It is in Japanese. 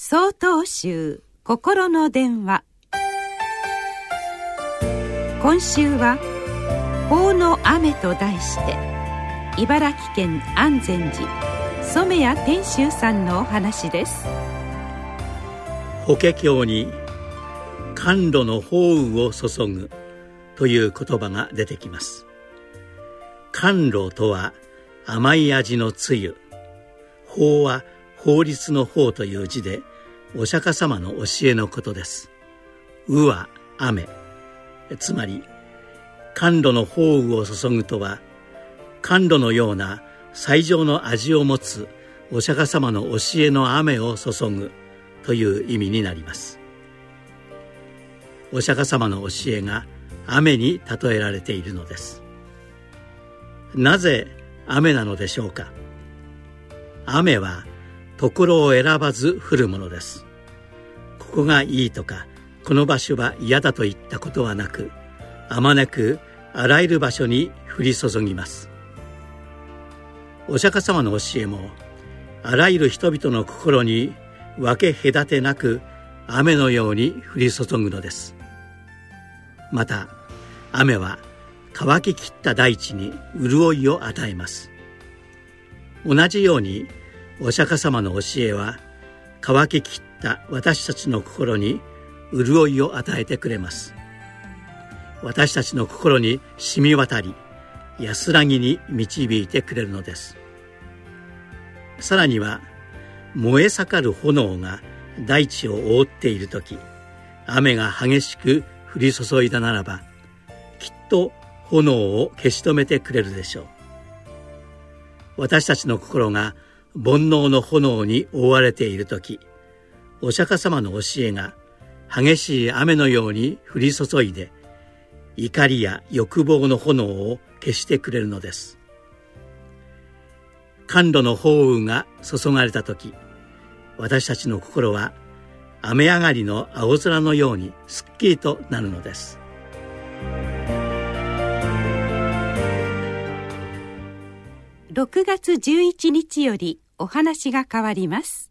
総統集心の電話。今週は「法の雨」と題して茨城県安全寺染谷天秀さんのお話です。法華経に甘露の法雨を注ぐという言葉が出てきます。甘露とは甘い味のつゆ法は法律の法という字でお釈迦様の教えのことです。雨は雨。つまり甘露の法雨を注ぐとは甘露のような最上の味を持つお釈迦様の教えの雨を注ぐという意味になります。お釈迦様の教えが雨に例えられているのです。なぜ雨なのでしょうか？雨はところを選ばず降るものです。ここがいいとかこの場所は嫌だといったことはなくあまねくあらゆる場所に降り注ぎます。お釈迦様の教えもあらゆる人々の心に分け隔てなく雨のように降り注ぐのです。また雨は乾ききった大地に潤いを与えます。同じようにお釈迦様の教えは乾ききった私たちの心に潤いを与えてくれます。私たちの心に染み渡り安らぎに導いてくれるのです。さらには燃え盛る炎が大地を覆っている時雨が激しく降り注いだならばきっと炎を消し止めてくれるでしょう。私たちの心が煩悩の炎に覆われている時お釈迦様の教えが激しい雨のように降り注いで怒りや欲望の炎を消してくれるのです。甘露の法雨が注がれた時私たちの心は雨上がりの青空のようにすっきりとなるのです。6月11日よりお話が変わります。